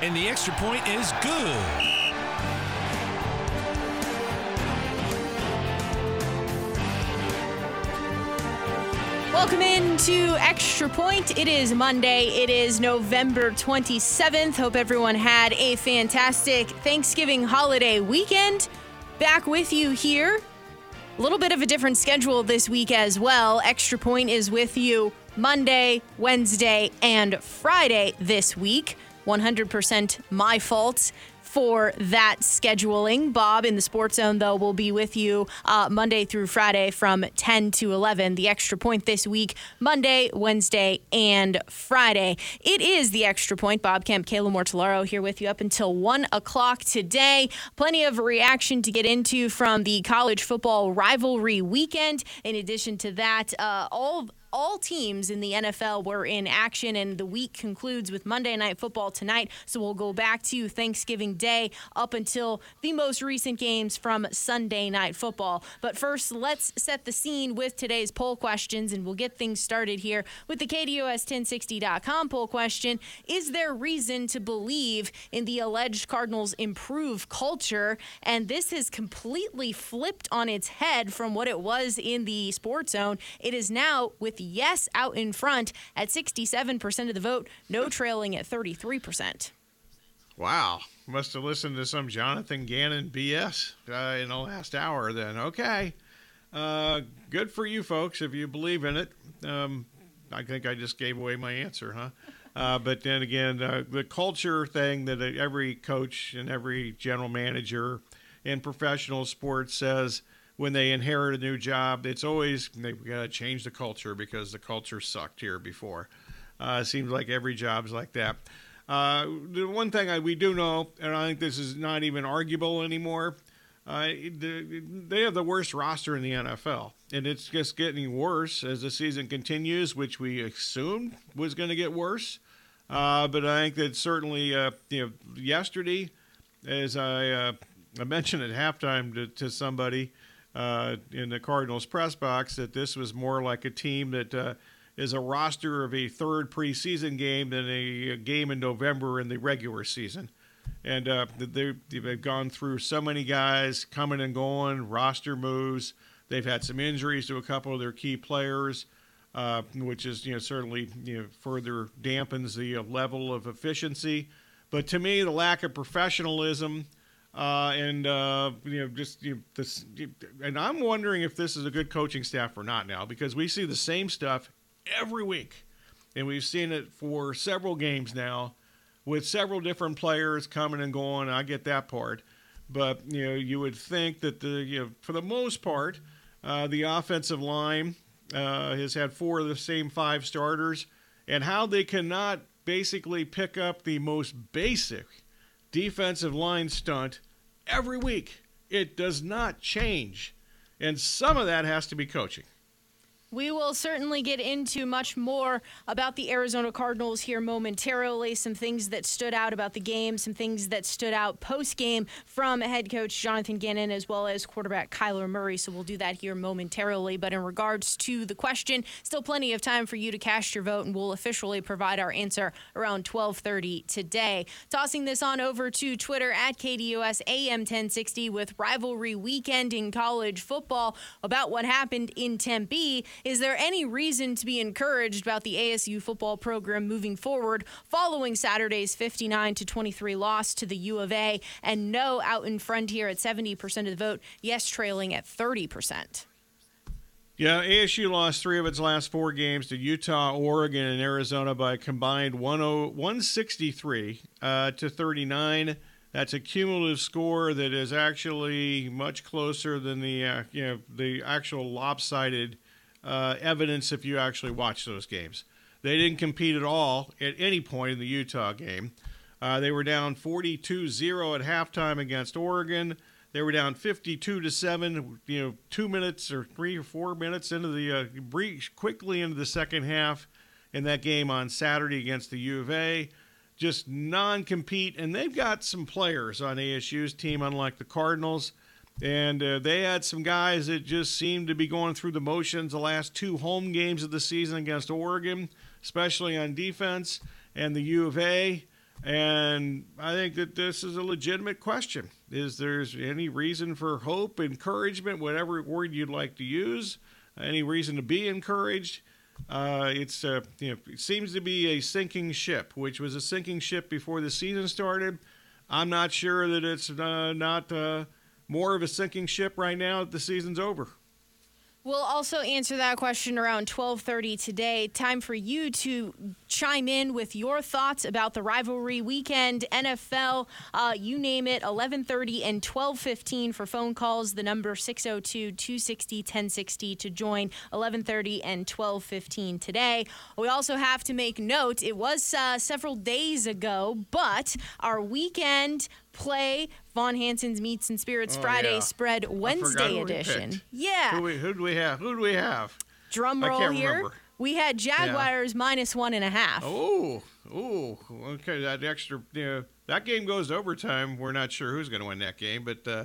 And the extra point is good. Welcome into Extra Point. It is Monday. It is November 27th. Hope everyone had a fantastic Thanksgiving holiday weekend. Back with you here. A little bit of a different schedule this week as well. Extra Point is with you Monday, Wednesday, and Friday this week. 100% my fault for that scheduling. Bob in the Sports Zone, though, will be with you uh, Monday through Friday from 10 to 11. The extra point this week, Monday, Wednesday, and Friday. It is the extra point. Bob Kemp, Kayla Mortellaro here with you up until 1 o'clock today. Plenty of reaction to get into from the college football rivalry weekend. In addition to that, uh, all all teams in the NFL were in action, and the week concludes with Monday Night Football tonight. So we'll go back to Thanksgiving Day up until the most recent games from Sunday Night Football. But first, let's set the scene with today's poll questions, and we'll get things started here with the KDUS1060.com poll question Is there reason to believe in the alleged Cardinals' improved culture? And this has completely flipped on its head from what it was in the sports zone. It is now with yes out in front at 67% of the vote, no trailing at 33%. Wow. Must have listened to some Jonathan Gannon BS uh, in the last hour then. Okay. Uh, good for you folks if you believe in it. Um, I think I just gave away my answer, huh? Uh, but then again, uh, the culture thing that every coach and every general manager in professional sports says when they inherit a new job, it's always they've got to change the culture because the culture sucked here before. Uh, it seems like every job's like that. Uh, the one thing I, we do know, and I think this is not even arguable anymore, uh, the, they have the worst roster in the NFL, and it's just getting worse as the season continues, which we assumed was going to get worse. Uh, but I think that certainly, uh, you know, yesterday, as I, uh, I mentioned at halftime to, to somebody, uh, in the Cardinals press box that this was more like a team that uh, is a roster of a third preseason game than a, a game in November in the regular season. And uh, they've gone through so many guys coming and going, roster moves. They've had some injuries to a couple of their key players, uh, which is you know certainly you know further dampens the level of efficiency. But to me, the lack of professionalism uh, and uh, you know, just you this, and I'm wondering if this is a good coaching staff or not now because we see the same stuff every week, and we've seen it for several games now, with several different players coming and going. I get that part, but you know, you would think that the you know, for the most part, uh, the offensive line uh, has had four of the same five starters, and how they cannot basically pick up the most basic defensive line stunt every week. It does not change. And some of that has to be coaching. We will certainly get into much more about the Arizona Cardinals here momentarily. Some things that stood out about the game, some things that stood out post game from head coach Jonathan Gannon as well as quarterback Kyler Murray. So we'll do that here momentarily. But in regards to the question, still plenty of time for you to cast your vote, and we'll officially provide our answer around 12:30 today. Tossing this on over to Twitter at KDUS AM 1060 with rivalry weekend in college football about what happened in Tempe. Is there any reason to be encouraged about the ASU football program moving forward following Saturday's 59 to 23 loss to the U of A and no out in front here at 70% of the vote, yes trailing at 30%? Yeah, ASU lost three of its last four games to Utah, Oregon, and Arizona by a combined 163 uh, to 39. That's a cumulative score that is actually much closer than the uh, you know the actual lopsided uh, evidence if you actually watch those games. They didn't compete at all at any point in the Utah game. Uh, they were down 42 0 at halftime against Oregon. They were down 52 to 7, you know, two minutes or three or four minutes into the, uh, breach quickly into the second half in that game on Saturday against the U of A. Just non compete. And they've got some players on ASU's team, unlike the Cardinals. And uh, they had some guys that just seemed to be going through the motions the last two home games of the season against Oregon, especially on defense, and the U of A. And I think that this is a legitimate question. Is there any reason for hope, encouragement, whatever word you'd like to use? Any reason to be encouraged? Uh, it's uh, you know it seems to be a sinking ship, which was a sinking ship before the season started. I'm not sure that it's uh, not uh, more of a sinking ship right now that the season's over. We'll also answer that question around 12:30 today. Time for you to chime in with your thoughts about the rivalry weekend, NFL, uh, you name it. 11:30 and 12:15 for phone calls. The number 602-260-1060 to join. 11:30 and 12:15 today. We also have to make note. It was uh, several days ago, but our weekend play Von Hanson's Meats and Spirits Oh, Friday yeah. Spread Wednesday we edition. picked. Yeah. Who, we, who do we have? Who do we have? Drum roll here. remember. We had Jaguars minus one and a half. Oh, oh, okay. That extra, you know, that game goes to overtime. We're not sure who's going to win that game, but uh,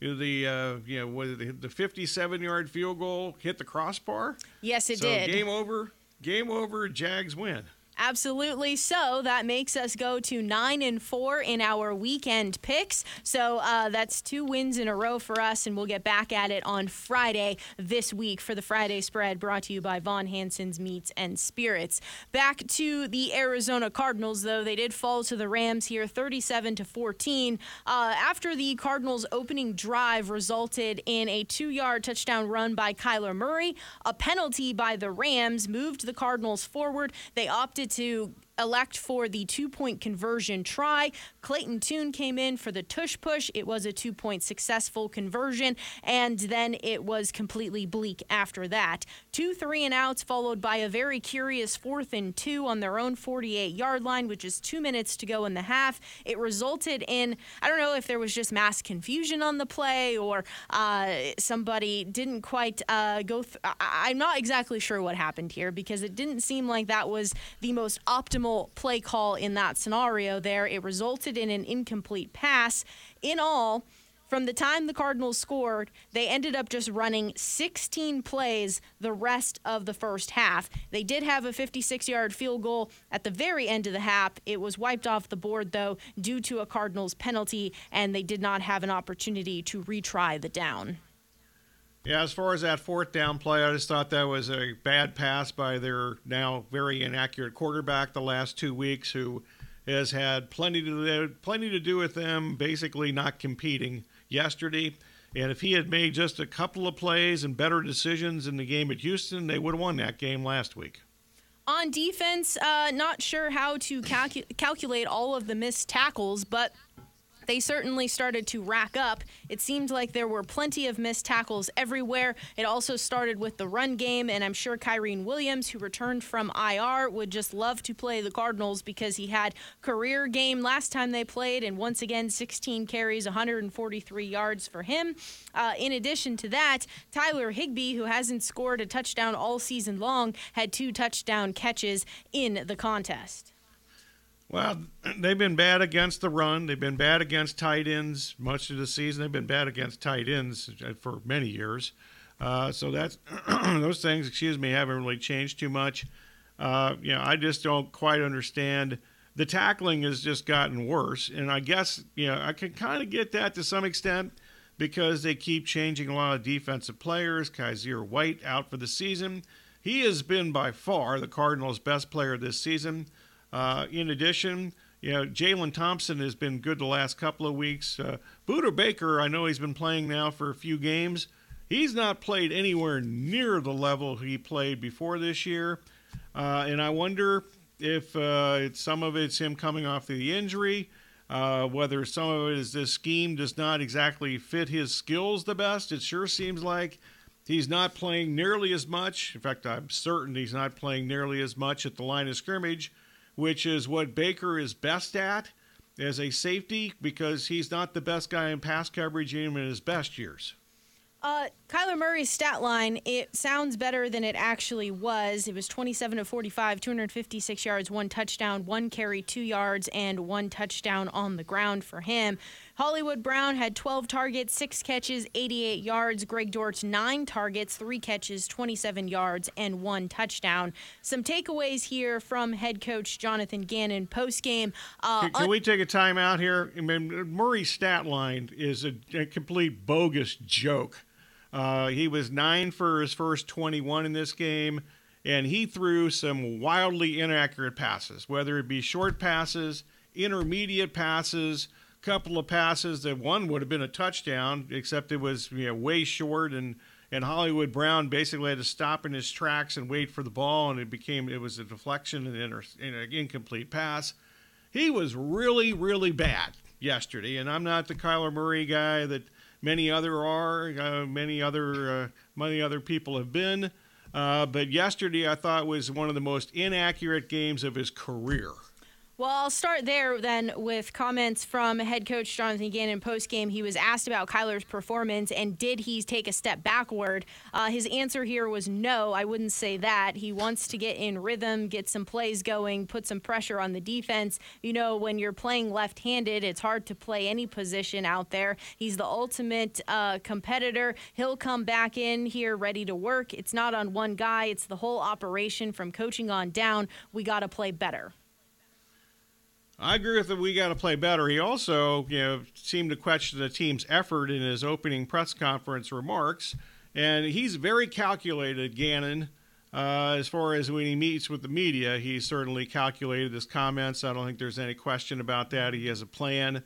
you know, the uh, you know the, the 57-yard field goal hit the crossbar. Yes, it so did. game over. Game over. Jags win. Absolutely. So that makes us go to nine and four in our weekend picks. So uh, that's two wins in a row for us, and we'll get back at it on Friday this week for the Friday spread brought to you by Von Hanson's Meats and Spirits. Back to the Arizona Cardinals, though they did fall to the Rams here, 37 to 14. Uh, after the Cardinals' opening drive resulted in a two-yard touchdown run by Kyler Murray, a penalty by the Rams moved the Cardinals forward. They opted to elect for the two point conversion try. Clayton Tune came in for the tush push. It was a two point successful conversion, and then it was completely bleak after that. Two three and outs, followed by a very curious fourth and two on their own 48 yard line, which is two minutes to go in the half. It resulted in, I don't know if there was just mass confusion on the play or uh, somebody didn't quite uh, go. Th- I- I'm not exactly sure what happened here because it didn't seem like that was the most optimal play call in that scenario there. It resulted in an incomplete pass. In all, from the time the Cardinals scored, they ended up just running 16 plays the rest of the first half. They did have a 56 yard field goal at the very end of the half. It was wiped off the board, though, due to a Cardinals penalty, and they did not have an opportunity to retry the down. Yeah, as far as that fourth down play, I just thought that was a bad pass by their now very inaccurate quarterback the last two weeks, who has had plenty to plenty to do with them basically not competing yesterday. And if he had made just a couple of plays and better decisions in the game at Houston, they would have won that game last week. On defense, uh, not sure how to calcu- calculate all of the missed tackles, but they certainly started to rack up. It seemed like there were plenty of missed tackles everywhere. It also started with the run game, and I'm sure Kyren Williams, who returned from IR, would just love to play the Cardinals because he had career game last time they played, and once again, 16 carries, 143 yards for him. Uh, in addition to that, Tyler Higbee, who hasn't scored a touchdown all season long, had two touchdown catches in the contest. Well, they've been bad against the run. They've been bad against tight ends much of the season. They've been bad against tight ends for many years. Uh, so that's those things. Excuse me, haven't really changed too much. Uh, you know, I just don't quite understand. The tackling has just gotten worse, and I guess you know I can kind of get that to some extent because they keep changing a lot of defensive players. Kyzir White out for the season. He has been by far the Cardinals' best player this season. Uh, in addition, you know, Jalen Thompson has been good the last couple of weeks. Uh, Budda Baker, I know he's been playing now for a few games. He's not played anywhere near the level he played before this year. Uh, and I wonder if uh, some of it's him coming off the injury, uh, whether some of it is this scheme does not exactly fit his skills the best. It sure seems like he's not playing nearly as much. In fact, I'm certain he's not playing nearly as much at the line of scrimmage which is what Baker is best at. as a safety because he's not the best guy in pass coverage even in his best years. Uh, Kyler Murray's stat line, it sounds better than it actually was. It was 27 to 45, 256 yards, one touchdown, one carry, two yards, and one touchdown on the ground for him. Hollywood Brown had 12 targets, six catches, 88 yards. Greg Dortch, nine targets, three catches, 27 yards, and one touchdown. Some takeaways here from head coach Jonathan Gannon post game. Uh, can, can un- we take a timeout here? I mean, Murray's stat line is a, a complete bogus joke. Uh, he was nine for his first 21 in this game, and he threw some wildly inaccurate passes, whether it be short passes, intermediate passes, couple of passes that one would have been a touchdown, except it was you know, way short, and and Hollywood Brown basically had to stop in his tracks and wait for the ball, and it became it was a deflection and an, an incomplete pass. He was really really bad yesterday, and I'm not the Kyler Murray guy that many other are, uh, many other uh, many other people have been. Uh, but yesterday, I thought was one of the most inaccurate games of his career. Well, I'll start there then with comments from head coach Jonathan Gannon post game. He was asked about Kyler's performance and did he take a step backward. Uh, his answer here was no. I wouldn't say that. He wants to get in rhythm, get some plays going, put some pressure on the defense. You know, when you're playing left-handed, it's hard to play any position out there. He's the ultimate uh, competitor. He'll come back in here ready to work. It's not on one guy. It's the whole operation from coaching on down. We got to play better. I agree with that. We got to play better. He also, you know, seemed to question the team's effort in his opening press conference remarks, and he's very calculated, Gannon. Uh, as far as when he meets with the media, he certainly calculated his comments. I don't think there's any question about that. He has a plan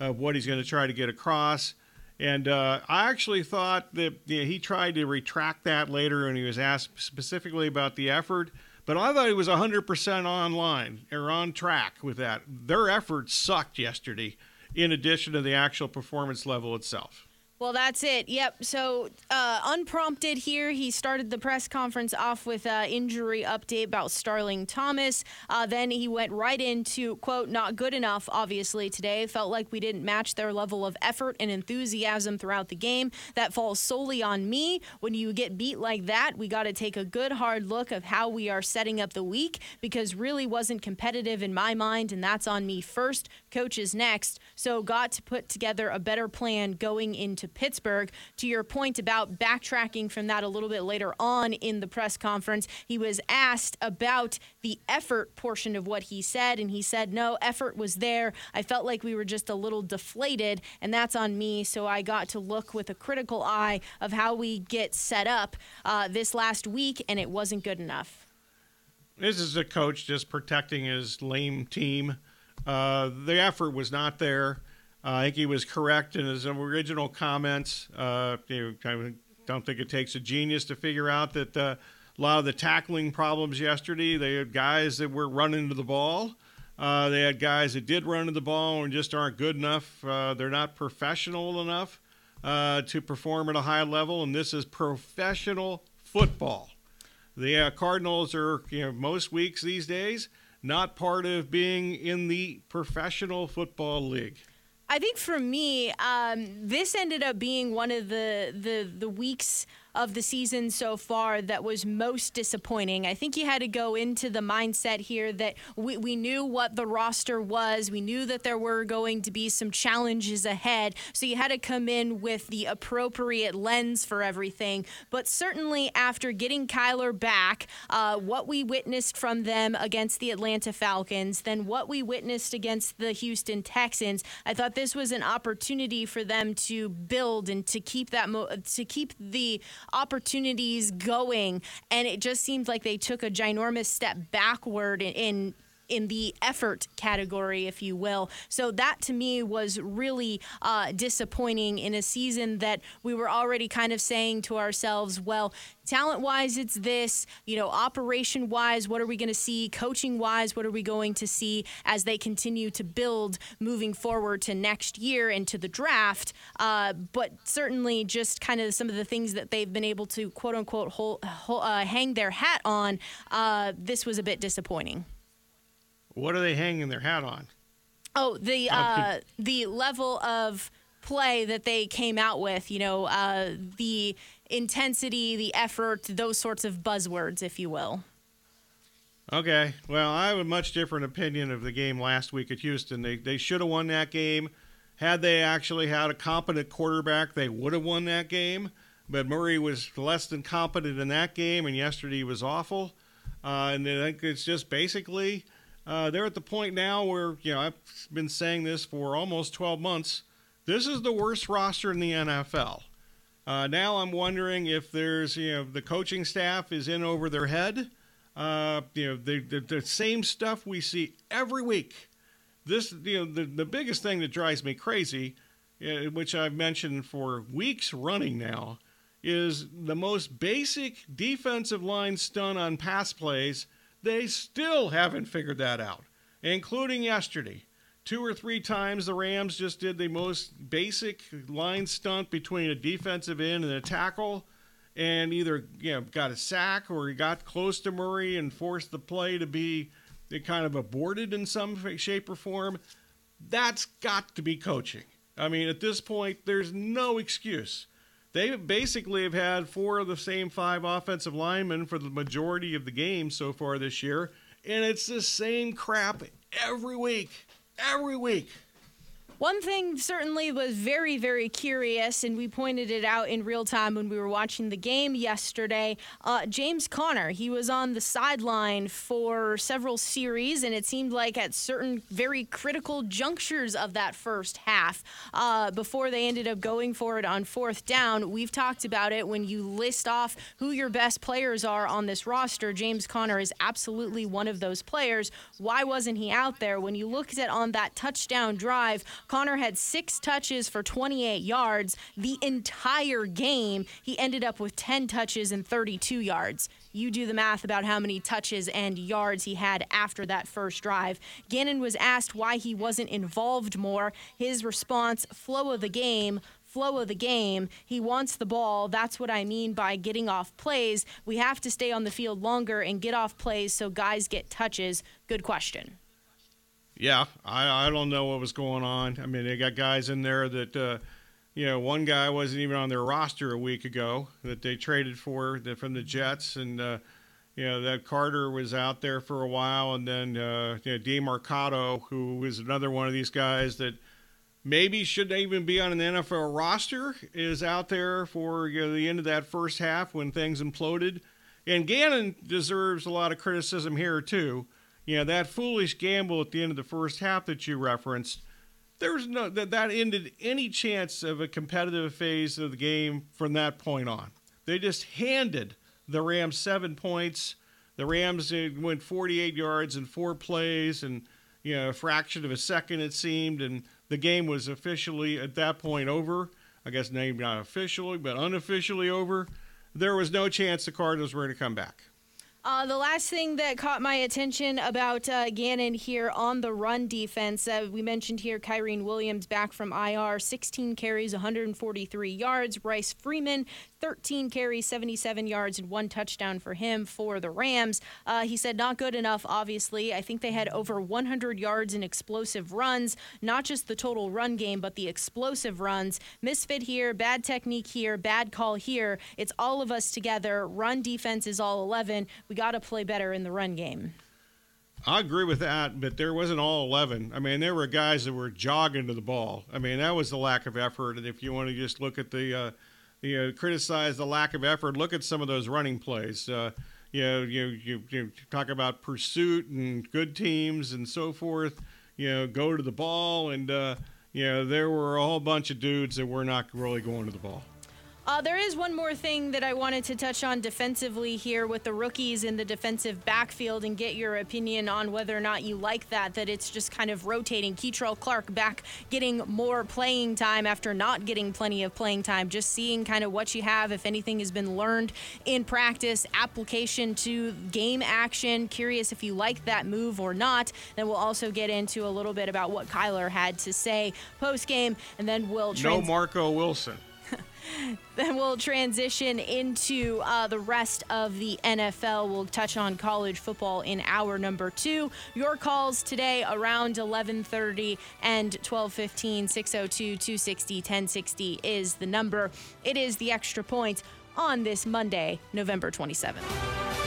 of what he's going to try to get across. And uh, I actually thought that you know, he tried to retract that later, when he was asked specifically about the effort. But I thought he was 100% online or on track with that. Their efforts sucked yesterday, in addition to the actual performance level itself. Well, that's it. Yep. So, uh, unprompted here, he started the press conference off with an injury update about Starling Thomas. Uh, then he went right into, quote, not good enough, obviously, today. Felt like we didn't match their level of effort and enthusiasm throughout the game. That falls solely on me. When you get beat like that, we got to take a good hard look of how we are setting up the week because really wasn't competitive in my mind, and that's on me first. Coaches next. So, got to put together a better plan going into Pittsburgh. To your point about backtracking from that a little bit later on in the press conference, he was asked about the effort portion of what he said, and he said, No, effort was there. I felt like we were just a little deflated, and that's on me. So I got to look with a critical eye of how we get set up uh, this last week, and it wasn't good enough. This is a coach just protecting his lame team. Uh, the effort was not there. Uh, I think he was correct in his original comments. Uh, you know, I don't think it takes a genius to figure out that uh, a lot of the tackling problems yesterday, they had guys that were running to the ball. Uh, they had guys that did run to the ball and just aren't good enough. Uh, they're not professional enough to perform at a high level, and this is professional football. The Cardinals are, you know, most weeks these days not part of being in the professional football league. I think for me, um, this ended up being one of the the the weeks of the season so far that was most disappointing. I think you had to go into the mindset here that we, we knew what the roster was. We knew that there were going to be some challenges ahead. So you had to come in with the appropriate lens for everything. But certainly after getting Kyler back, uh, what we witnessed from them against the Atlanta Falcons, then what we witnessed against the Houston Texans, I thought this was an opportunity for them to build and to keep that mo- to keep the opportunities going, and it just seemed like they took a ginormous step backward in, in in the effort category, if you will. So that to me was really uh, disappointing in a season that we were already kind of saying to ourselves, well, talent wise, it's this, you know, operation wise, what are we going to see? Coaching wise, what are we going to see as they continue to build moving forward to next year and to the draft? Uh, but certainly just kind of some of the things that they've been able to quote unquote hold, hold, uh, hang their hat on, uh, this was a bit disappointing. What are they hanging their hat on? Oh, the uh, the level of play that they came out with, you know, uh, the intensity, the effort, those sorts of buzzwords, if you will. Okay. Well, I have a much different opinion of the game last week at Houston. They they should have won that game. Had they actually had a competent quarterback, they would have won that game. But Murray was less than competent in that game, and yesterday was awful. Uh, and I think it's just basically uh, they're at the point now where you know I've been saying this for almost 12 months. This is the worst roster in the NFL. Uh, now I'm wondering if there's you know the coaching staff is in over their head. Uh, you know the, the, the same stuff we see every week. This you know the the biggest thing that drives me crazy, uh, which I've mentioned for weeks running now, is the most basic defensive line stunt on pass plays they still haven't figured that out, including yesterday. Two or three times the Rams just did the most basic line stunt between a defensive end and a tackle, and either you know, got a sack or he got close to Murray and forced the play to be kind of aborted in some shape or form. That's got to be coaching. I mean, at this point, there's no excuse. They basically have had four of the same five offensive linemen for the majority of the game so far this year, and it's the same crap every week. Every week. One thing certainly was very, very curious, and we pointed it out in real time when we were watching the game yesterday. Uh, James Conner, he was on the sideline for several series, and it seemed like at certain very critical junctures of that first half, uh, before they ended up going for it on fourth down. We've talked about it when you list off who your best players are on this roster. James Conner is absolutely one of those players. Why wasn't he out there? When you looked at on that touchdown drive, Conner had six touches for 28 yards. The entire game, he ended up with 10 touches and 32 yards. You do the math about how many touches and yards he had after that first drive. Gannon was asked why he wasn't involved more. His response flow of the game, flow of the game. He wants the ball. That's what I mean by getting off plays. We have to stay on the field longer and get off plays so guys get touches. Good question. Yeah, I, I don't know what was going on. I mean, they got guys in there that, uh, you know, one guy wasn't even on their roster a week ago that they traded for the, from the Jets, and uh, you know that Carter was out there for a while, and then uh, you know, Demercado, who was another one of these guys that maybe shouldn't even be on an NFL roster, is out there for you know, the end of that first half when things imploded. And Gannon deserves a lot of criticism here too you know, that foolish gamble at the end of the first half that you referenced, there was no that that ended any chance of a competitive phase of the game from that point on. They just handed the Rams seven points. The Rams uh, went 48 yards in four plays, and you know, a fraction of a second it seemed, and the game was officially at that point over. I guess maybe not officially, but unofficially over. There was no chance the Cardinals were going to come back. Uh, the last thing that caught my attention about uh, Gannon here on the run defense, uh, we mentioned here Kyren Williams back from IR, 16 carries, 143 yards. Royce Freeman, 13 carries, 77 yards, and one touchdown for him for the Rams. Uh, he said, not good enough, obviously. I think they had over 100 yards in explosive runs, not just the total run game, but the explosive runs. Misfit here, bad technique here, bad call here. It's all of us together. Run defense is all 11. We got to play better in the run game. I agree with that, but there wasn't all 11. I mean, there were guys that were jogging to the ball. I mean, that was the lack of effort. And if you want to just look at the, uh, you know, criticize the lack of effort. Look at some of those running plays. Uh, you know, you, you, you talk about pursuit and good teams and so forth. You know, go to the ball, and uh, you know there were a whole bunch of dudes that were not really going to the ball. Uh, there is one more thing that I wanted to touch on defensively here with the rookies in the defensive backfield and get your opinion on whether or not you like that, that it's just kind of rotating. Kei'Trel Clark back getting more playing time after not getting plenty of playing time, just seeing kind of what you have, if anything has been learned in practice, application to game action. Curious if you like that move or not. Then we'll also get into a little bit about what Kyler had to say post game, and then we'll. Trans- no Marco Wilson. Then we'll transition into uh, the rest of the NFL. We'll touch on college football in hour number two. Your calls today around 11:30 and 12:15. 602-260-1060 is the number. It is the extra point on this Monday, November 27th.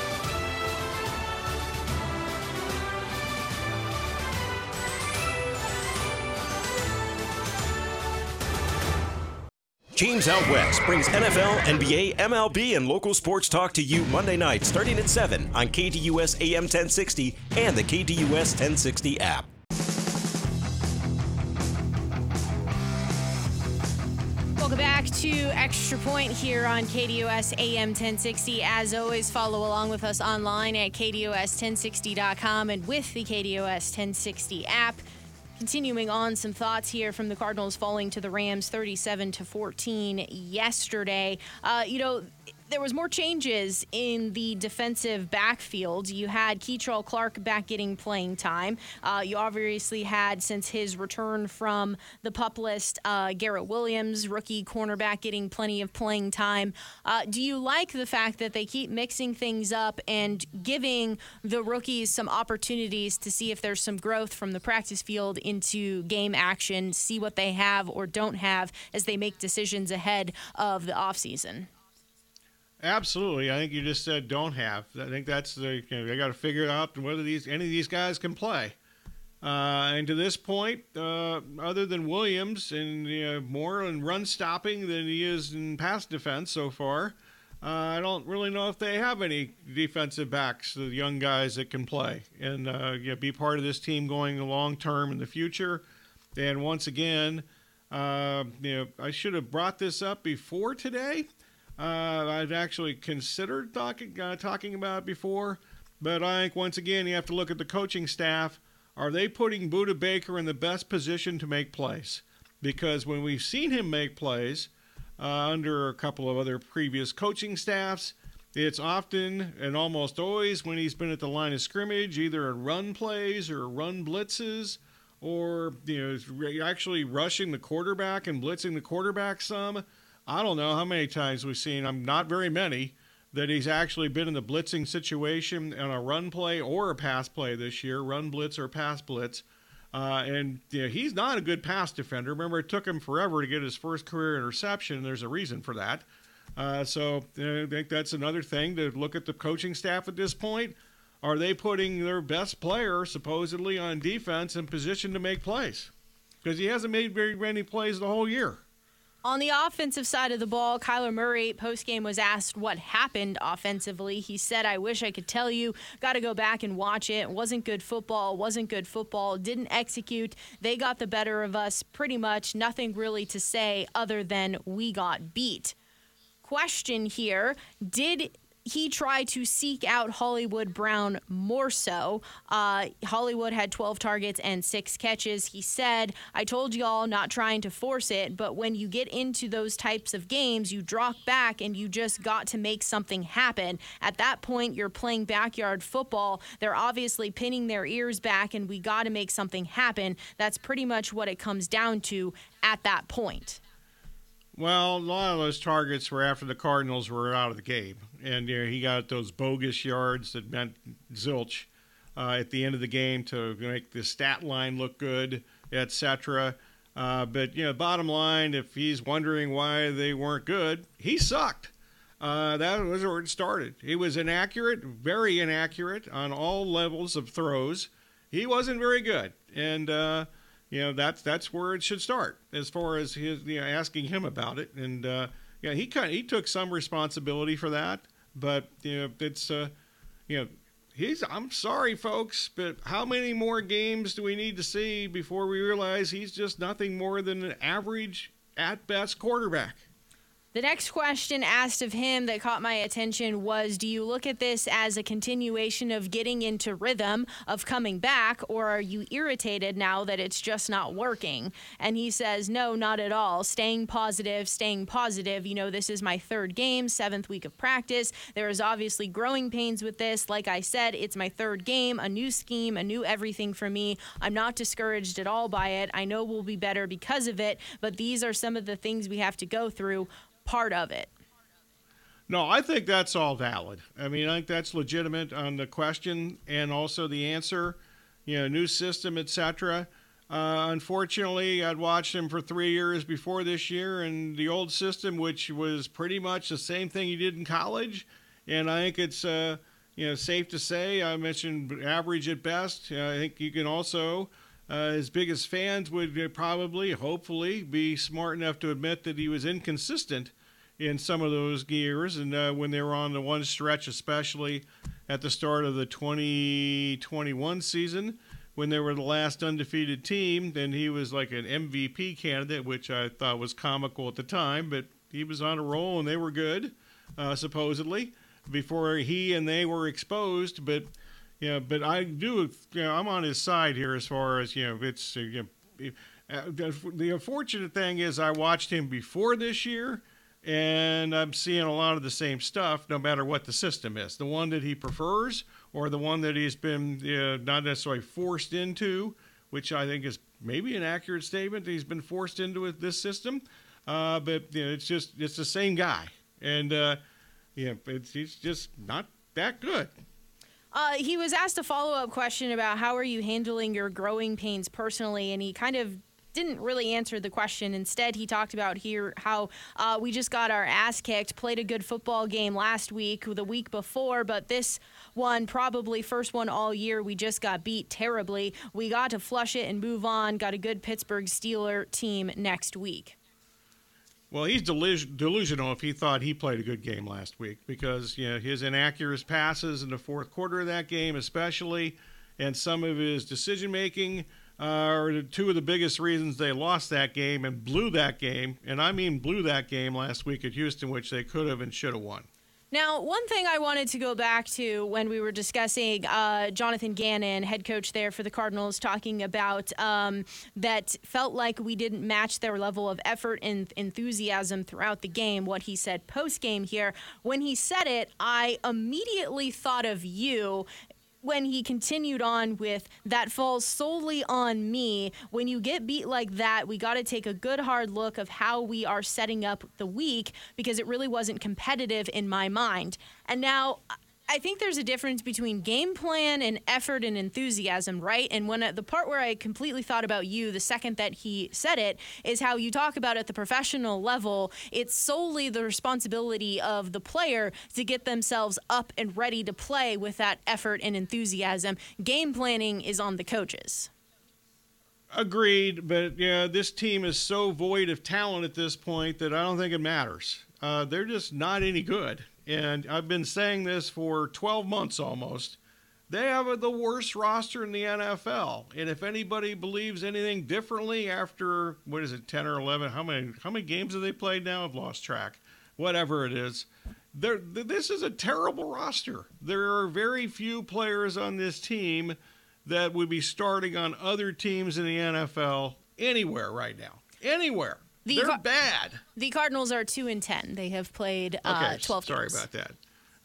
James Out West brings NFL, NBA, MLB, and local sports talk to you Monday night starting at 7 on KDUS AM 1060 and the KDUS 1060 app. Welcome back to Extra Point here on KDUS AM 1060. As always, follow along with us online at KDUS1060.com and with the KDUS 1060 app. Continuing on some thoughts here from the Cardinals falling to the Rams 37 to 14 yesterday. Uh, you know, there was more changes in the defensive backfield. You had Kei'Trel Clark back getting playing time. Uh, you obviously had, since his return from the pup list, uh, Garrett Williams, rookie cornerback, getting plenty of playing time. Uh, do you like the fact that they keep mixing things up and giving the rookies some opportunities to see if there's some growth from the practice field into game action, see what they have or don't have as they make decisions ahead of the offseason? Absolutely. I think you just said don't have. I think that's the you know, they got to figure out whether these any of these guys can play. Uh, and to this point, uh, other than Williams and more in run stopping than he is in pass defense so far, uh, I don't really know if they have any defensive backs, the young guys that can play and uh, you know, be part of this team going long term in the future. And once again, uh, you know, I should have brought this up before today. Uh, I've actually considered talking uh, talking about before, but I think once again you have to look at the coaching staff. Are they putting Budda Baker in the best position to make plays? Because when we've seen him make plays uh, under a couple of other previous coaching staffs, it's often and almost always when he's been at the line of scrimmage, either in run plays or run blitzes, or you know actually rushing the quarterback and blitzing the quarterback some. I don't know how many times we've seen, I'm not very many, that he's actually been in the blitzing situation on a run play or a pass play this year, run blitz or pass blitz. Uh, and you know, he's not a good pass defender. Remember, it took him forever to get his first career interception. There's a reason for that. Uh, so I think that's another thing to look at the coaching staff at this point. Are they putting their best player supposedly on defense in position to make plays? Because he hasn't made very many plays the whole year. On the offensive side of the ball, Kyler Murray postgame was asked what happened offensively. He said, I wish I could tell you. Got to go back and watch it. Wasn't good football. Wasn't good football. Didn't execute. They got the better of us pretty much. Nothing really to say other than we got beat. Question here Did he tried to seek out Hollywood Brown more so. Uh, Hollywood had 12 targets and six catches. He said, I told y'all not trying to force it, but when you get into those types of games, you drop back and you just got to make something happen. At that point, you're playing backyard football. They're obviously pinning their ears back, and we got to make something happen. That's pretty much what it comes down to at that point. Well, a lot of those targets were after the Cardinals were out of the game, and you know, he got those bogus yards that meant zilch uh, at the end of the game to make the stat line look good, etc. Uh, but you know, bottom line, if he's wondering why they weren't good, he sucked. Uh, that was where it started. He was inaccurate, very inaccurate on all levels of throws. He wasn't very good, and uh, you know that's that's where it should start as far as his you know asking him about it. And uh, yeah he kind he took some responsibility for that but you know it's uh, you know he's I'm sorry folks but how many more games do we need to see before we realize he's just nothing more than an average at best quarterback the next question asked of him that caught my attention was Do you look at this as a continuation of getting into rhythm, of coming back, or are you irritated now that it's just not working? And he says, No, not at all. Staying positive, staying positive. You know, this is my third game, seventh week of practice. There is obviously growing pains with this. Like I said, it's my third game, a new scheme, a new everything for me. I'm not discouraged at all by it. I know we'll be better because of it, but these are some of the things we have to go through part of it. No, I think that's all valid. I mean, I think that's legitimate on the question and also the answer. You know, new system, etc. Uh, unfortunately, I'd watched him for three years before this year, and the old system, which was pretty much the same thing he did in college. And I think it's uh, you know safe to say I mentioned average at best. Uh, I think you can also, uh, his biggest fans would probably, hopefully, be smart enough to admit that he was inconsistent in some of those gears, and uh, when they were on the one stretch, especially at the start of the 2021 season, when they were the last undefeated team, then he was like an MVP candidate, which I thought was comical at the time, but he was on a roll and they were good, uh, supposedly, before he and they were exposed. But yeah, but I do, you know, I'm on his side here as far as you know. It's uh, you know, uh, the unfortunate thing is I watched him before this year and I'm seeing a lot of the same stuff, no matter what the system is. The one that he prefers, or the one that he's been uh, not necessarily forced into, which I think is maybe an accurate statement. He's been forced into this system, uh, but you know, it's just it's the same guy, and uh, yeah, it's, he's just not that good. Uh, he was asked a follow up question about how are you handling your growing pains personally, and he kind of didn't really answer the question. Instead, he talked about here how uh, we just got our ass kicked, played a good football game last week, the week before, but this one, probably first one all year, we just got beat terribly. We got to flush it and move on. Got a good Pittsburgh Steeler team next week. Well, he's delusional if he thought he played a good game last week because you know his inaccurate passes in the fourth quarter of that game, especially, and some of his decision making uh, are two of the biggest reasons they lost that game and blew that game. And I mean, blew that game last week at Houston, which they could have and should have won. Now, one thing I wanted to go back to when we were discussing uh, Jonathan Gannon, head coach there for the Cardinals, talking about um, that felt like we didn't match their level of effort and enthusiasm throughout the game. What he said post game here, when he said it, I immediately thought of you when he continued on with that falls solely on me. When you get beat like that, we got to take a good hard look of how we are setting up the week because it really wasn't competitive in my mind. And now I think there's a difference between game plan and effort and enthusiasm, right? And when the part where I completely thought about you the second that he said it is how you talk about at the professional level, it's solely the responsibility of the player to get themselves up and ready to play with that effort and enthusiasm. Game planning is on the coaches. Agreed, but yeah, this team is so void of talent at this point that I don't think it matters. Uh, they're just not any good and I've been saying this for 12 months almost. They have the worst roster in the NFL, and if anybody believes anything differently after what is it, 10 or 11? How many how many games have they played now? I've lost track. Whatever it is, there. This is a terrible roster. There are very few players on this team that would be starting on other teams in the NFL anywhere right now. Anywhere. The They're Car- bad. The Cardinals are two and ten. They have played uh, okay, twelve. Sorry games. about that.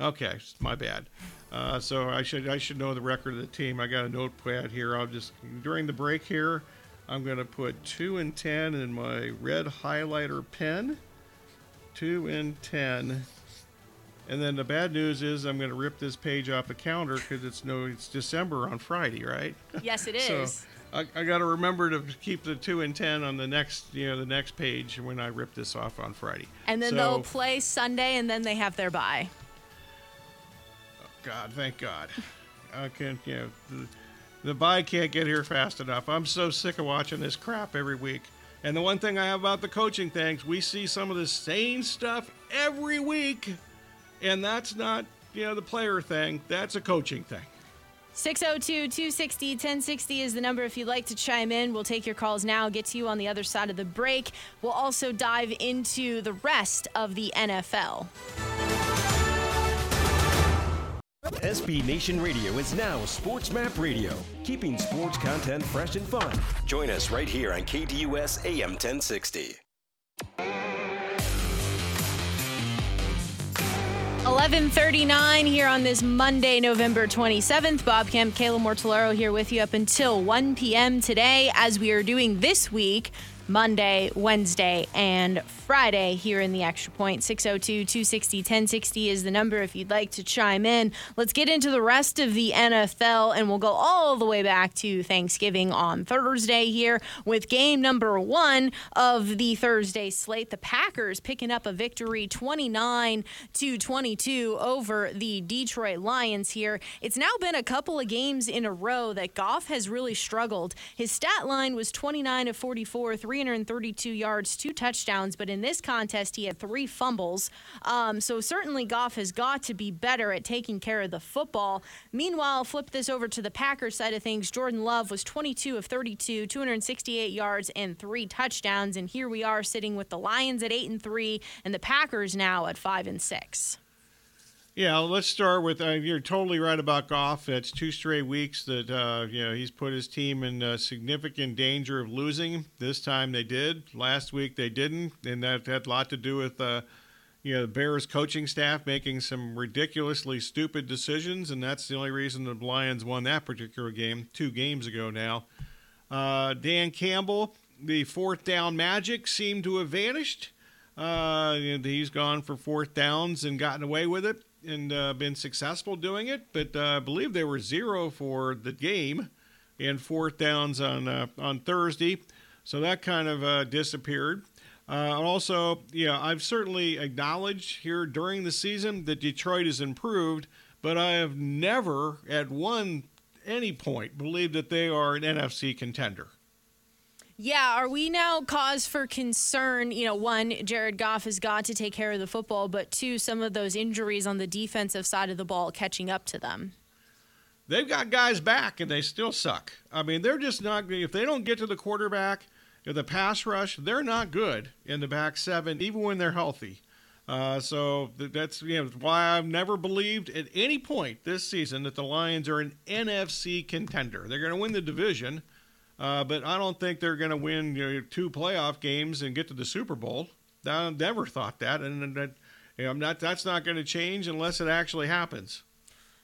Okay, my bad. Uh, so I should I should know the record of the team. I got a notepad here. I'll just during the break here, I'm going to put two and ten in my red highlighter pen. Two and ten. And then the bad news is I'm going to rip this page off the calendar because it's no it's December on Friday, right? Yes, it is. so I, I got to remember to keep the two and ten on the next, you know, the next page when I rip this off on Friday. And then so, they'll play Sunday, and then they have their bye. Oh God, thank God. I can't, you know, the, the bye can't get here fast enough. I'm so sick of watching this crap every week. And the one thing I have about the coaching things, we see some of the same stuff every week, and that's not, you know, the player thing. That's a coaching thing. 602 260 1060 is the number if you'd like to chime in. We'll take your calls now, get to you on the other side of the break. We'll also dive into the rest of the NFL. SB Nation Radio is now Sports Map Radio, keeping sports content fresh and fun. Join us right here on KDUS AM 1060. 11:39 here on this Monday, November 27th. Bob Kemp, Kayla Mortellaro here with you up until 1 p.m. today, as we are doing this week Monday, Wednesday, and Friday here in the Extra Point. 602 260 1060 is the number if you'd like to chime in. Let's get into the rest of the NFL, and we'll go all the way back to Thanksgiving on Thursday here with game number one of the Thursday slate. The Packers picking up a victory 29 to 22 over the Detroit Lions here. It's now been a couple of games in a row that Goff has really struggled. His stat line was 29 of 44, 332 yards, two touchdowns, but in this contest, he had three fumbles. Um, so certainly Goff has got to be better at taking care of the football. Meanwhile, flip this over to the Packers side of things. Jordan Love was 22 of 32, 268 yards, and three touchdowns. And here we are sitting with the Lions at 8 and 3, and the Packers now at 5 and 6. Yeah, let's start with. Uh, you're totally right about Goff. It's two straight weeks that uh, you know he's put his team in uh, significant danger of losing. This time they did. Last week they didn't, and that had a lot to do with uh, you know the Bears coaching staff making some ridiculously stupid decisions, and that's the only reason the Lions won that particular game two games ago now. Uh, Dan Campbell, the fourth down magic seemed to have vanished. Uh, he's gone for fourth downs and gotten away with it and uh, been successful doing it, but uh, I believe they were zero for the game and fourth downs on uh, on Thursday, so that kind of uh, disappeared. Uh, also, yeah, I've certainly acknowledged here during the season that Detroit has improved, but I have never at one any point believed that they are an NFC contender. Yeah, are we now cause for concern? You know, one, Jared Goff has got to take care of the football, but two, some of those injuries on the defensive side of the ball catching up to them. They've got guys back and they still suck. I mean, they're just not if they don't get to the quarterback, or the pass rush, they're not good in the back seven, even when they're healthy. Uh, so that's you know, why I've never believed at any point this season that the Lions are an NFC contender. They're going to win the division uh, but I don't think they're going to win you know, two playoff games and get to the Super Bowl. I never thought that, and that, you know, I'm not. That's not going to change unless it actually happens.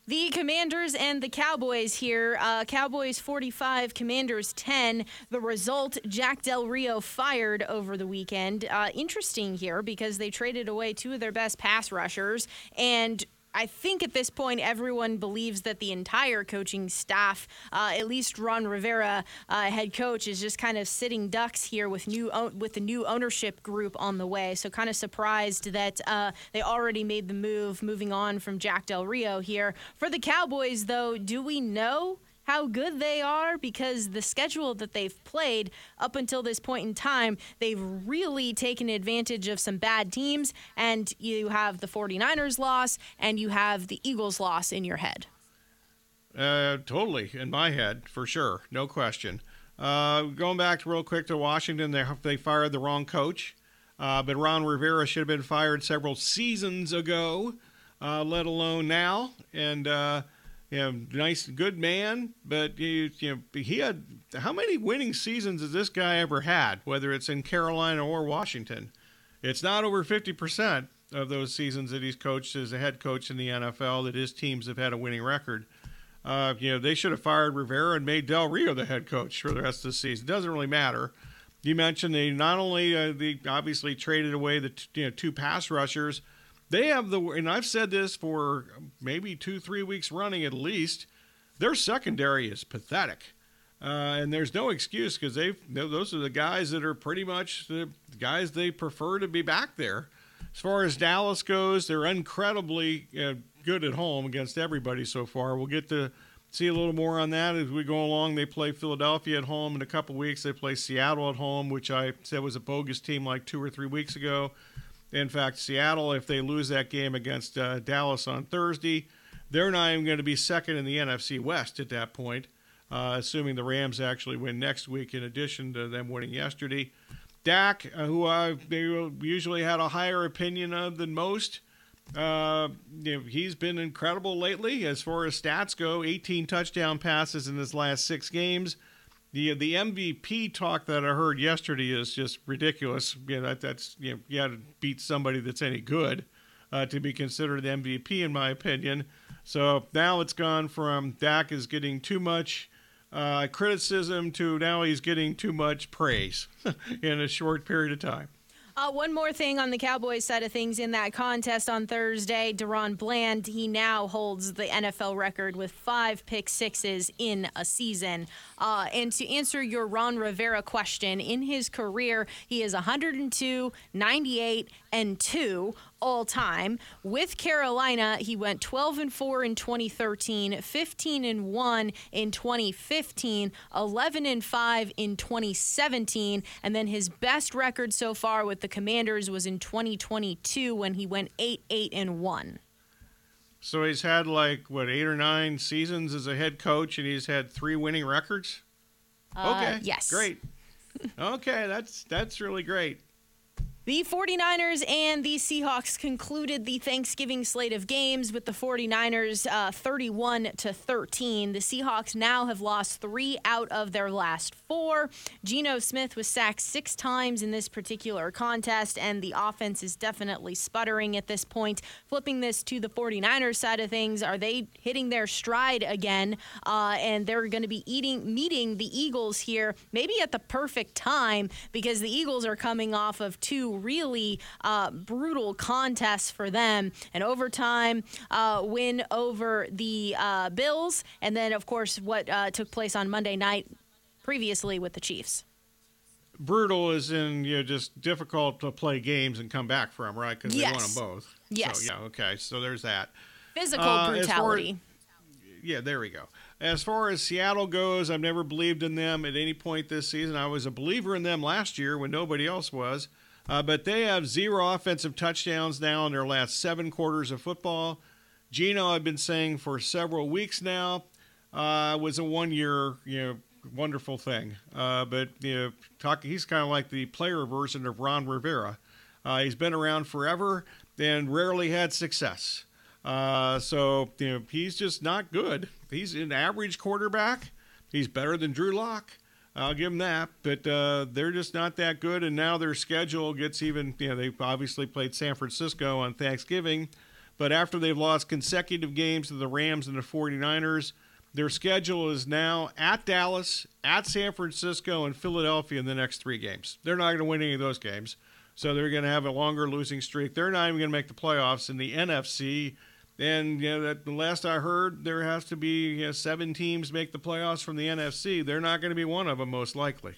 The Commanders and the Cowboys here. Uh, Cowboys 45, Commanders 10. The result Jack Del Rio fired over the weekend. Uh, interesting here because they traded away two of their best pass rushers and I think at this point everyone believes that the entire coaching staff, uh, at least Ron Rivera, uh, head coach, is just kind of sitting ducks here with new with the new ownership group on the way. So kind of surprised that uh, they already made the move, moving on from Jack Del Rio here. For the Cowboys, though, do we know? How good they are because the schedule that they've played up until this point in time, they've really taken advantage of some bad teams. And you have the 49ers loss and you have the Eagles loss in your head. Uh, totally in my head, for sure. No question. Uh, going back real quick to Washington, they, they fired the wrong coach. Uh, but Ron Rivera should have been fired several seasons ago, uh, let alone now. And uh, you know, nice, good man, but you, you know, he had how many winning seasons has this guy ever had? Whether it's in Carolina or Washington, it's not over fifty percent of those seasons that he's coached as a head coach in the NFL that his teams have had a winning record. Uh, you know, they should have fired Rivera and made Del Rio the head coach for the rest of the season. It doesn't really matter. You mentioned they not only uh, they obviously traded away the t- you know two pass rushers they have the, and I've said this for maybe two, three weeks running at least. Their secondary is pathetic. Uh, and there's no excuse because they those are the guys that are pretty much the guys they prefer to be back there. As far as Dallas goes, they're incredibly uh, good at home against everybody so far. We'll get to see a little more on that as we go along. They play Philadelphia at home in a couple weeks. They play Seattle at home, which I said was a bogus team like two or three weeks ago. In fact, Seattle, if they lose that game against uh, Dallas on Thursday, they're not even going to be second in the NFC West at that point, uh, assuming the Rams actually win next week, in addition to them winning yesterday. Dak, uh, who I usually had a higher opinion of than most, uh, you know, he's been incredible lately as far as stats go 18 touchdown passes in his last six games the the MVP talk that I heard yesterday is just ridiculous. You know, that, that's you know you got to beat somebody that's any good uh, to be considered the MVP in my opinion. So now it's gone from Dak is getting too much uh, criticism to now he's getting too much praise in a short period of time. Uh, one more thing on the Cowboys side of things in that contest on Thursday, DaRon Bland, he now holds the NFL record with five pick sixes in a season. Uh, and to answer your Ron Rivera question, in his career, he is 102, 98, and 2 all time. With Carolina, he went 12 and 4 in 2013, 15 and 1 in 2015, 11 and 5 in 2017, and then his best record so far with the Commanders was in 2022 when he went 8 8 and 1. So he's had like what eight or nine seasons as a head coach, and he's had three winning records. Uh, okay, yes. great. okay, that's that's really great. The 49ers and the Seahawks concluded the Thanksgiving slate of games with the 49ers uh, 31 to 13. The Seahawks now have lost three out of their last four. Geno Smith was sacked six times in this particular contest, and the offense is definitely sputtering at this point. Flipping this to the 49ers side of things, are they hitting their stride again? Uh, and they're going to be eating, meeting the Eagles here, maybe at the perfect time, because the Eagles are coming off of two really uh, brutal contests for them. An overtime uh, win over the uh, Bills, and then, of course, what uh, took place on Monday night previously with the Chiefs. Brutal is in you know just difficult to play games and come back from, right? Because Yes. they won them both. Yes. So, yeah. Okay. So there's that. Physical Uh, as brutality. Yeah, there we go. As far as Seattle goes, I've never believed in them at any point this season. I was a believer in them last year when nobody else was. Uh, but they have zero offensive touchdowns now in their last seven quarters of football. Geno, I've been saying for several weeks now, uh, was a one-year, you know, wonderful thing. Uh, but you know, talk, he's kind of like the player version of Ron Rivera. Uh, he's been around forever and rarely had success. Uh, so you know, he's just not good. He's an average quarterback. He's better than Drew Lock. I'll give them that, but uh, they're just not that good. And now their schedule gets even. You know, they've obviously played San Francisco on Thanksgiving, but after they've lost consecutive games to the Rams and the 49ers, their schedule is now at Dallas, at San Francisco, and Philadelphia in the next three games. They're not going to win any of those games, so they're going to have a longer losing streak. They're not even going to make the playoffs in the NFC. And you know, that the last I heard, there has to be you know, seven teams make the playoffs from the NFC. They're not going to be one of them, most likely.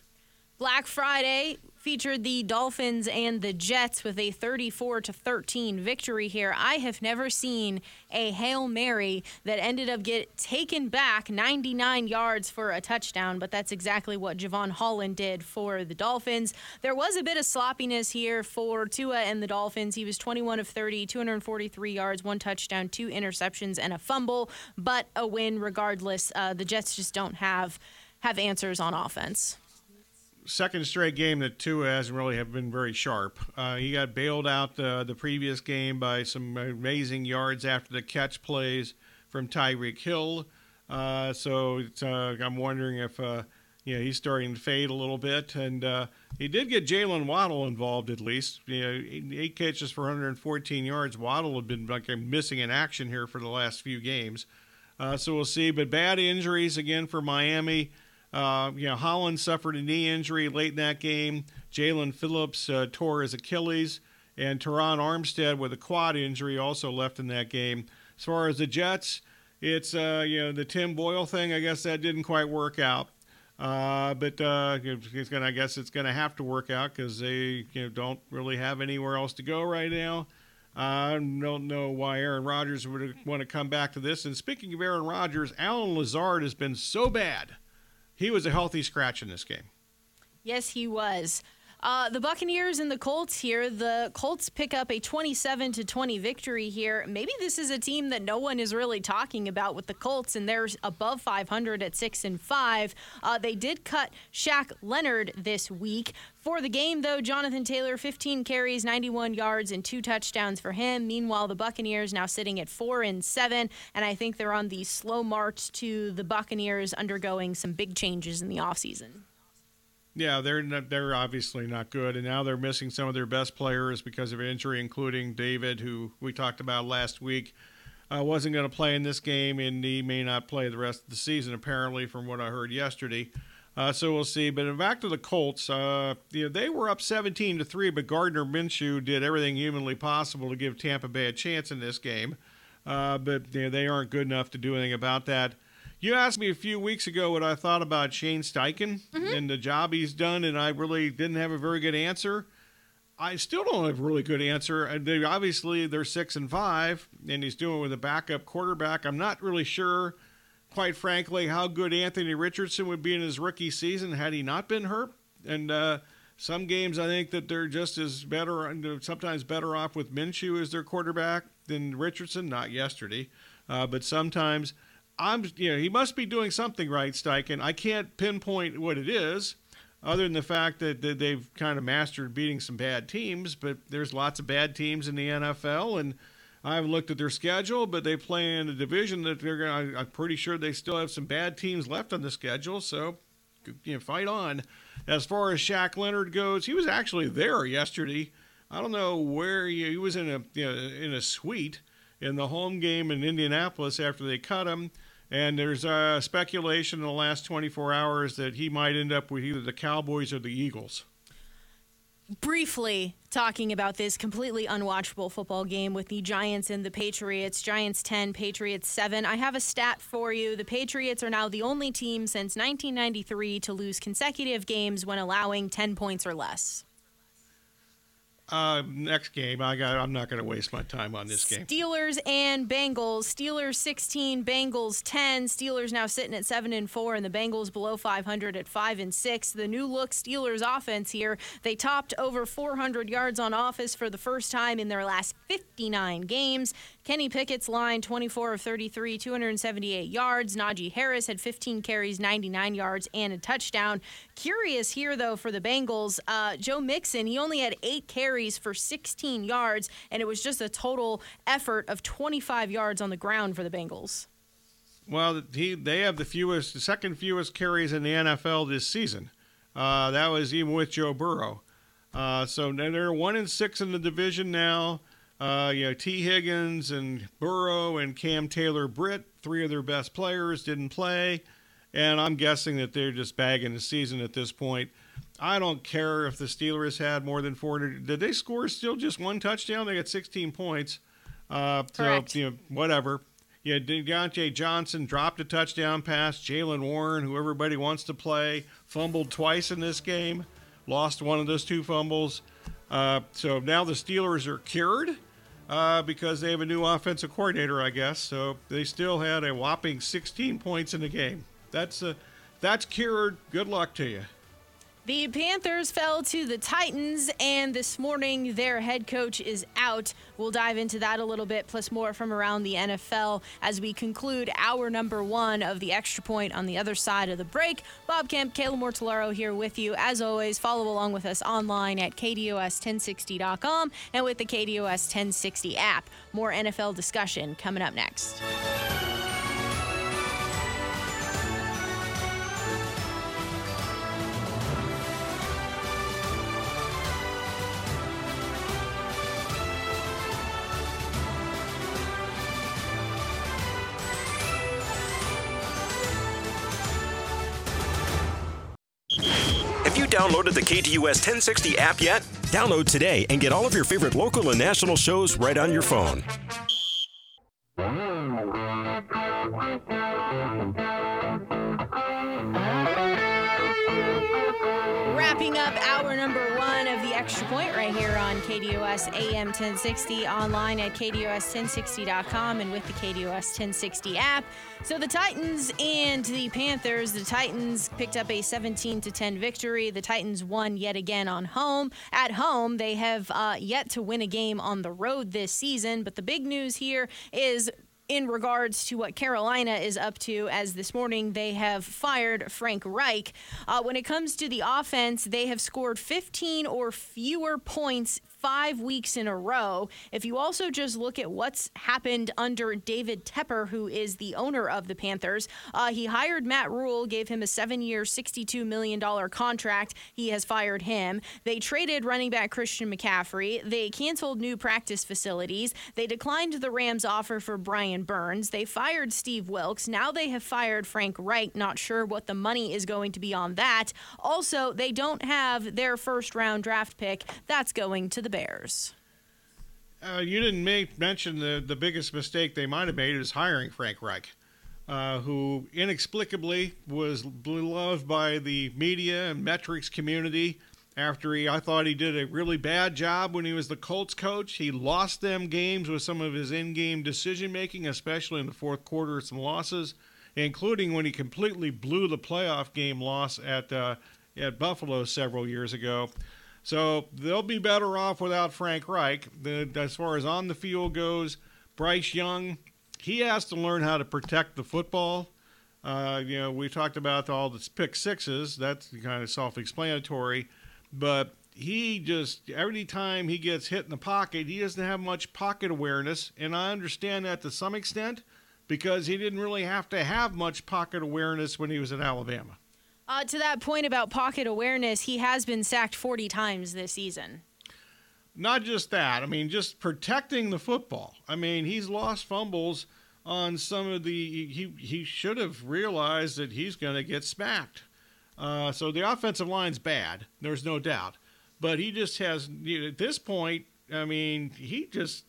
Black Friday featured the Dolphins and the Jets with a 34 to 13 victory here. I have never seen a Hail Mary that ended up get taken back 99 yards for a touchdown, but that's exactly what Jevon Holland did for the Dolphins. There was a bit of sloppiness here for Tua and the Dolphins. He was 21 of 30, 243 yards, one touchdown, two interceptions and a fumble, but a win regardless. Uh, the Jets just don't have have answers on offense. Second straight game that Tua hasn't really have been very sharp. Uh, he got bailed out uh, the previous game by some amazing yards after the catch plays from Tyreek Hill. Uh, so uh, I'm wondering if uh, you know he's starting to fade a little bit. And uh, he did get Jaylen Waddle involved at least. You know, eight catches for 114 yards. Waddle had been like missing in action here for the last few games. So we'll see. But bad injuries again for Miami. Uh, you know, Holland suffered a knee injury late in that game. Jaelan Phillips uh, tore his Achilles, and Terron Armstead with a quad injury also left in that game. As far as the Jets, it's uh, you know the Tim Boyle thing. I guess that didn't quite work out. Uh, but uh, it's gonna, I guess it's going to have to work out because they you know, don't really have anywhere else to go right now. I don't know why Aaron Rodgers would want to come back to this. And speaking of Aaron Rodgers, Allen Lazard has been so bad. He was a healthy scratch in this game. Yes, he was. Uh, the Buccaneers and the Colts here. The Colts pick up a 27 to 20 victory here. Maybe this is a team that no one is really talking about with the Colts, and they're above 500 at six and five. Uh, they did cut Shaq Leonard this week. For the game, though, Jonathan Taylor, 15 carries, 91 yards, and two touchdowns for him. Meanwhile, the Buccaneers now sitting at four and seven, and I think they're on the slow march to the Buccaneers undergoing some big changes in the offseason. Yeah, they're not, they're obviously not good, and now they're missing some of their best players because of injury, including David, who we talked about last week. uh, wasn't going to play in this game, and he may not play the rest of the season, apparently, from what I heard yesterday. Uh, so we'll see. But back to the Colts, uh, you know, they were up 17 to three, but Gardner Minshew did everything humanly possible to give Tampa Bay a chance in this game. Uh, but you know, they aren't good enough to do anything about that. You asked me a few weeks ago what I thought about Shane Steichen mm-hmm. and the job he's done, and I really didn't have a very good answer. I still don't have a really good answer. They obviously they're six and five, and he's doing with a backup quarterback. I'm not really sure quite frankly, how good Anthony Richardson would be in his rookie season had he not been hurt. And uh, some games, I think that they're just as better, sometimes better off with Minshew as their quarterback than Richardson. Not yesterday, uh, but sometimes I'm, you know, he must be doing something right, Steichen. I can't pinpoint what it is, other than the fact that, that they've kind of mastered beating some bad teams. But there's lots of bad teams in the NFL, and I haven't looked at their schedule, but they play in a division that they're going. I'm pretty sure they still have some bad teams left on the schedule. So, you know, fight on. As far as Shaq Leonard goes, he was actually there yesterday. I don't know where he, he was in a you know, in a suite in the home game in Indianapolis after they cut him. And there's uh, speculation in the last 24 hours that he might end up with either the Cowboys or the Eagles briefly talking about this completely unwatchable football game with the Giants and the Patriots. Giants 10, Patriots 7. I have a stat for you. The Patriots are now the only team since 1993 to lose consecutive games when allowing 10 points or less. Uh, next game, I got. I'm not going to waste my time on this game. Steelers and Bengals. Steelers 16, Bengals 10. Steelers now sitting at seven and four, and the Bengals below 500 at five and six. The new look Steelers offense here. They topped over 400 yards on office for the first time in their last 59 games. Kenny Pickett's line 24 of 33, 278 yards. Najee Harris had 15 carries, 99 yards, and a touchdown. Curious here, though, for the Bengals, uh, Joe Mixon, he only had eight carries for 16 yards, and it was just a total effort of 25 yards on the ground for the Bengals. Well, he, they have the fewest, the second fewest carries in the NFL this season. Uh, that was even with Joe Burrow. Uh, so they're one and six in the division now. Uh, you know, Tee Higgins and Burrow and Cam Taylor Britt, three of their best players, didn't play. And I'm guessing that they're just bagging the season at this point. I don't care if the Steelers had more than 400. Did they score still just one touchdown? They got 16 points. Uh, Correct. So, you know, whatever. Yeah, Diontae Johnson dropped a touchdown pass. Jaylen Warren, who everybody wants to play, fumbled twice in this game, lost one of those two fumbles. Uh, so now the Steelers are cured uh, because they have a new offensive coordinator, I guess. So they still had a whopping 16 points in the game. That's uh, that's cured. Good luck to you. The Panthers fell to the Titans, and this morning their head coach is out. We'll dive into that a little bit, plus more from around the NFL as we conclude our number one of the extra point on the other side of the break. Bob Kemp, Kayla Mortellaro here with you. As always, follow along with us online at KDUS1060.com and with the KDUS 1060 app. More NFL discussion coming up next. Downloaded the KDUS 1060 app yet? Download today and get all of your favorite local and national shows right on your phone. Right here on KDUS AM 1060, online at KDUS1060.com and with the KDUS 1060 app. So the Titans and the Panthers, the Titans picked up a 17 to 10 victory. The Titans won yet again on home. At home, they have uh, yet to win a game on the road this season. But the big news here is in regards to what Carolina is up to, as this morning they have fired Frank Reich. Uh, when it comes to the offense, they have scored 15 or fewer points five weeks in a row. If you also just look at what's happened under David Tepper, who is the owner of the Panthers, uh, he hired Matt Rhule, gave him a seven year, $62 million contract. He has fired him. They traded running back Christian McCaffrey. They canceled new practice facilities. They declined the Rams' offer for Brian Brian Burns. They fired Steve Wilks. Now they have fired Frank Reich. Not sure what the money is going to be on that. Also, they don't have their first round draft pick. That's going to the Bears. Uh, you didn't make, mention the, the biggest mistake they might have made is hiring Frank Reich, uh, who inexplicably was beloved by the media and metrics community after he I thought he did a really bad job when he was the Colts coach. He lost them games with some of his in-game decision making, especially in the fourth quarter, some losses, including when he completely blew the playoff game loss at uh, at Buffalo several years ago. So they'll be better off without Frank Reich. The, as far as on the field goes, Bryce Young, he has to learn how to protect the football. Uh, you know, we talked about all the pick sixes. That's kind of self-explanatory but he just every time he gets hit in the pocket, he doesn't have much pocket awareness, and I understand that to some extent because he didn't really have to have much pocket awareness when he was at Alabama. Uh, to that point about pocket awareness, he has been sacked 40 times this season. Not just that. I mean, just protecting the football. I mean, he's lost fumbles on some of the. He he should have realized that he's going to get smacked. Uh, so the offensive line's bad. There's no doubt. But he just has, at this point, I mean, he just.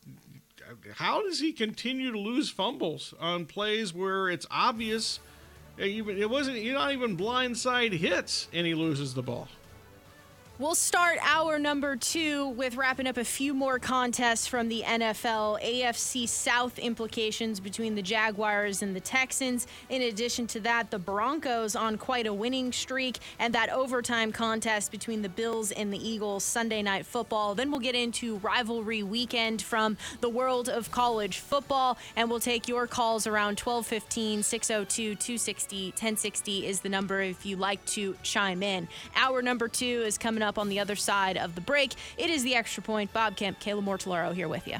How does he continue to lose fumbles on plays where it's obvious? It wasn't. You're not even blindside hits, and he loses the ball. We'll start our number two with wrapping up a few more contests from the NFL. AFC South implications between the Jaguars and the Texans. In addition to that, the Broncos on quite a winning streak, and that overtime contest between the Bills and the Eagles Sunday night football. Then we'll get into rivalry weekend from the world of college football, and we'll take your calls around 1215 602 260 1060 is the number if you'd like to chime in. Our number two is coming up up on the other side of the break. It is the extra point. Bob Kemp, Kayla Mortellaro here with you.